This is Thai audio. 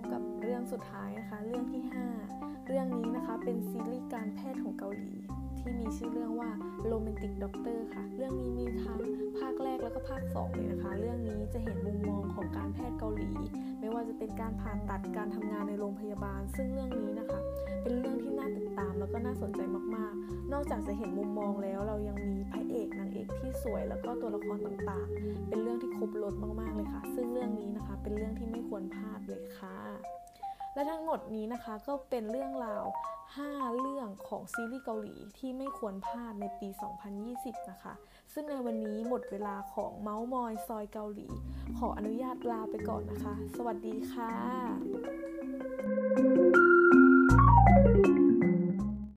บกับเรื่องสุดท้ายนะคะ เรื่องที่ 5 เรื่องนี้นะคะเป็นซีรีส์การแพทย์ของเกาหลี ที่มีชื่อเรื่องว่า Romantic Doctor ค่ะ เรื่องนี้มีทั้งภาคแรกแล้วก็ภาค 2 เลยนะคะ เรื่องนี้จะเห็นมุมมองของการแพทย์เกาหลี ไม่ว่าจะเป็นการผ่าตัดการทำงานในโรงพยาบาล ซึ่งเรื่องนี้นะคะ เป็นเรื่องที่น่าติดตามแล้วก็น่าสนใจมากๆ นอกจากจะเห็นมุมมองแล้วเรายังมีพระเอกนางเอกที่สวยแล้วก็ตัวละครต่างๆ เป็นเรื่องที่ครบรสมากๆเลยค่ะ ซึ่งเรื่องนี้นะคะเป็นเรื่องที่ นพลาดเลยค่ะ และทั้งหมดนี้นะคะก็เป็นเรื่องราว 5 เรื่องของซีรีส์เกาหลีที่ไม่ควรพลาดในปี 2020 นะคะ ซึ่งในวันนี้หมดเวลาของเมาส์มอยซอยเกาหลี ขออนุญาตลาไปก่อนนะคะ สวัสดีค่ะ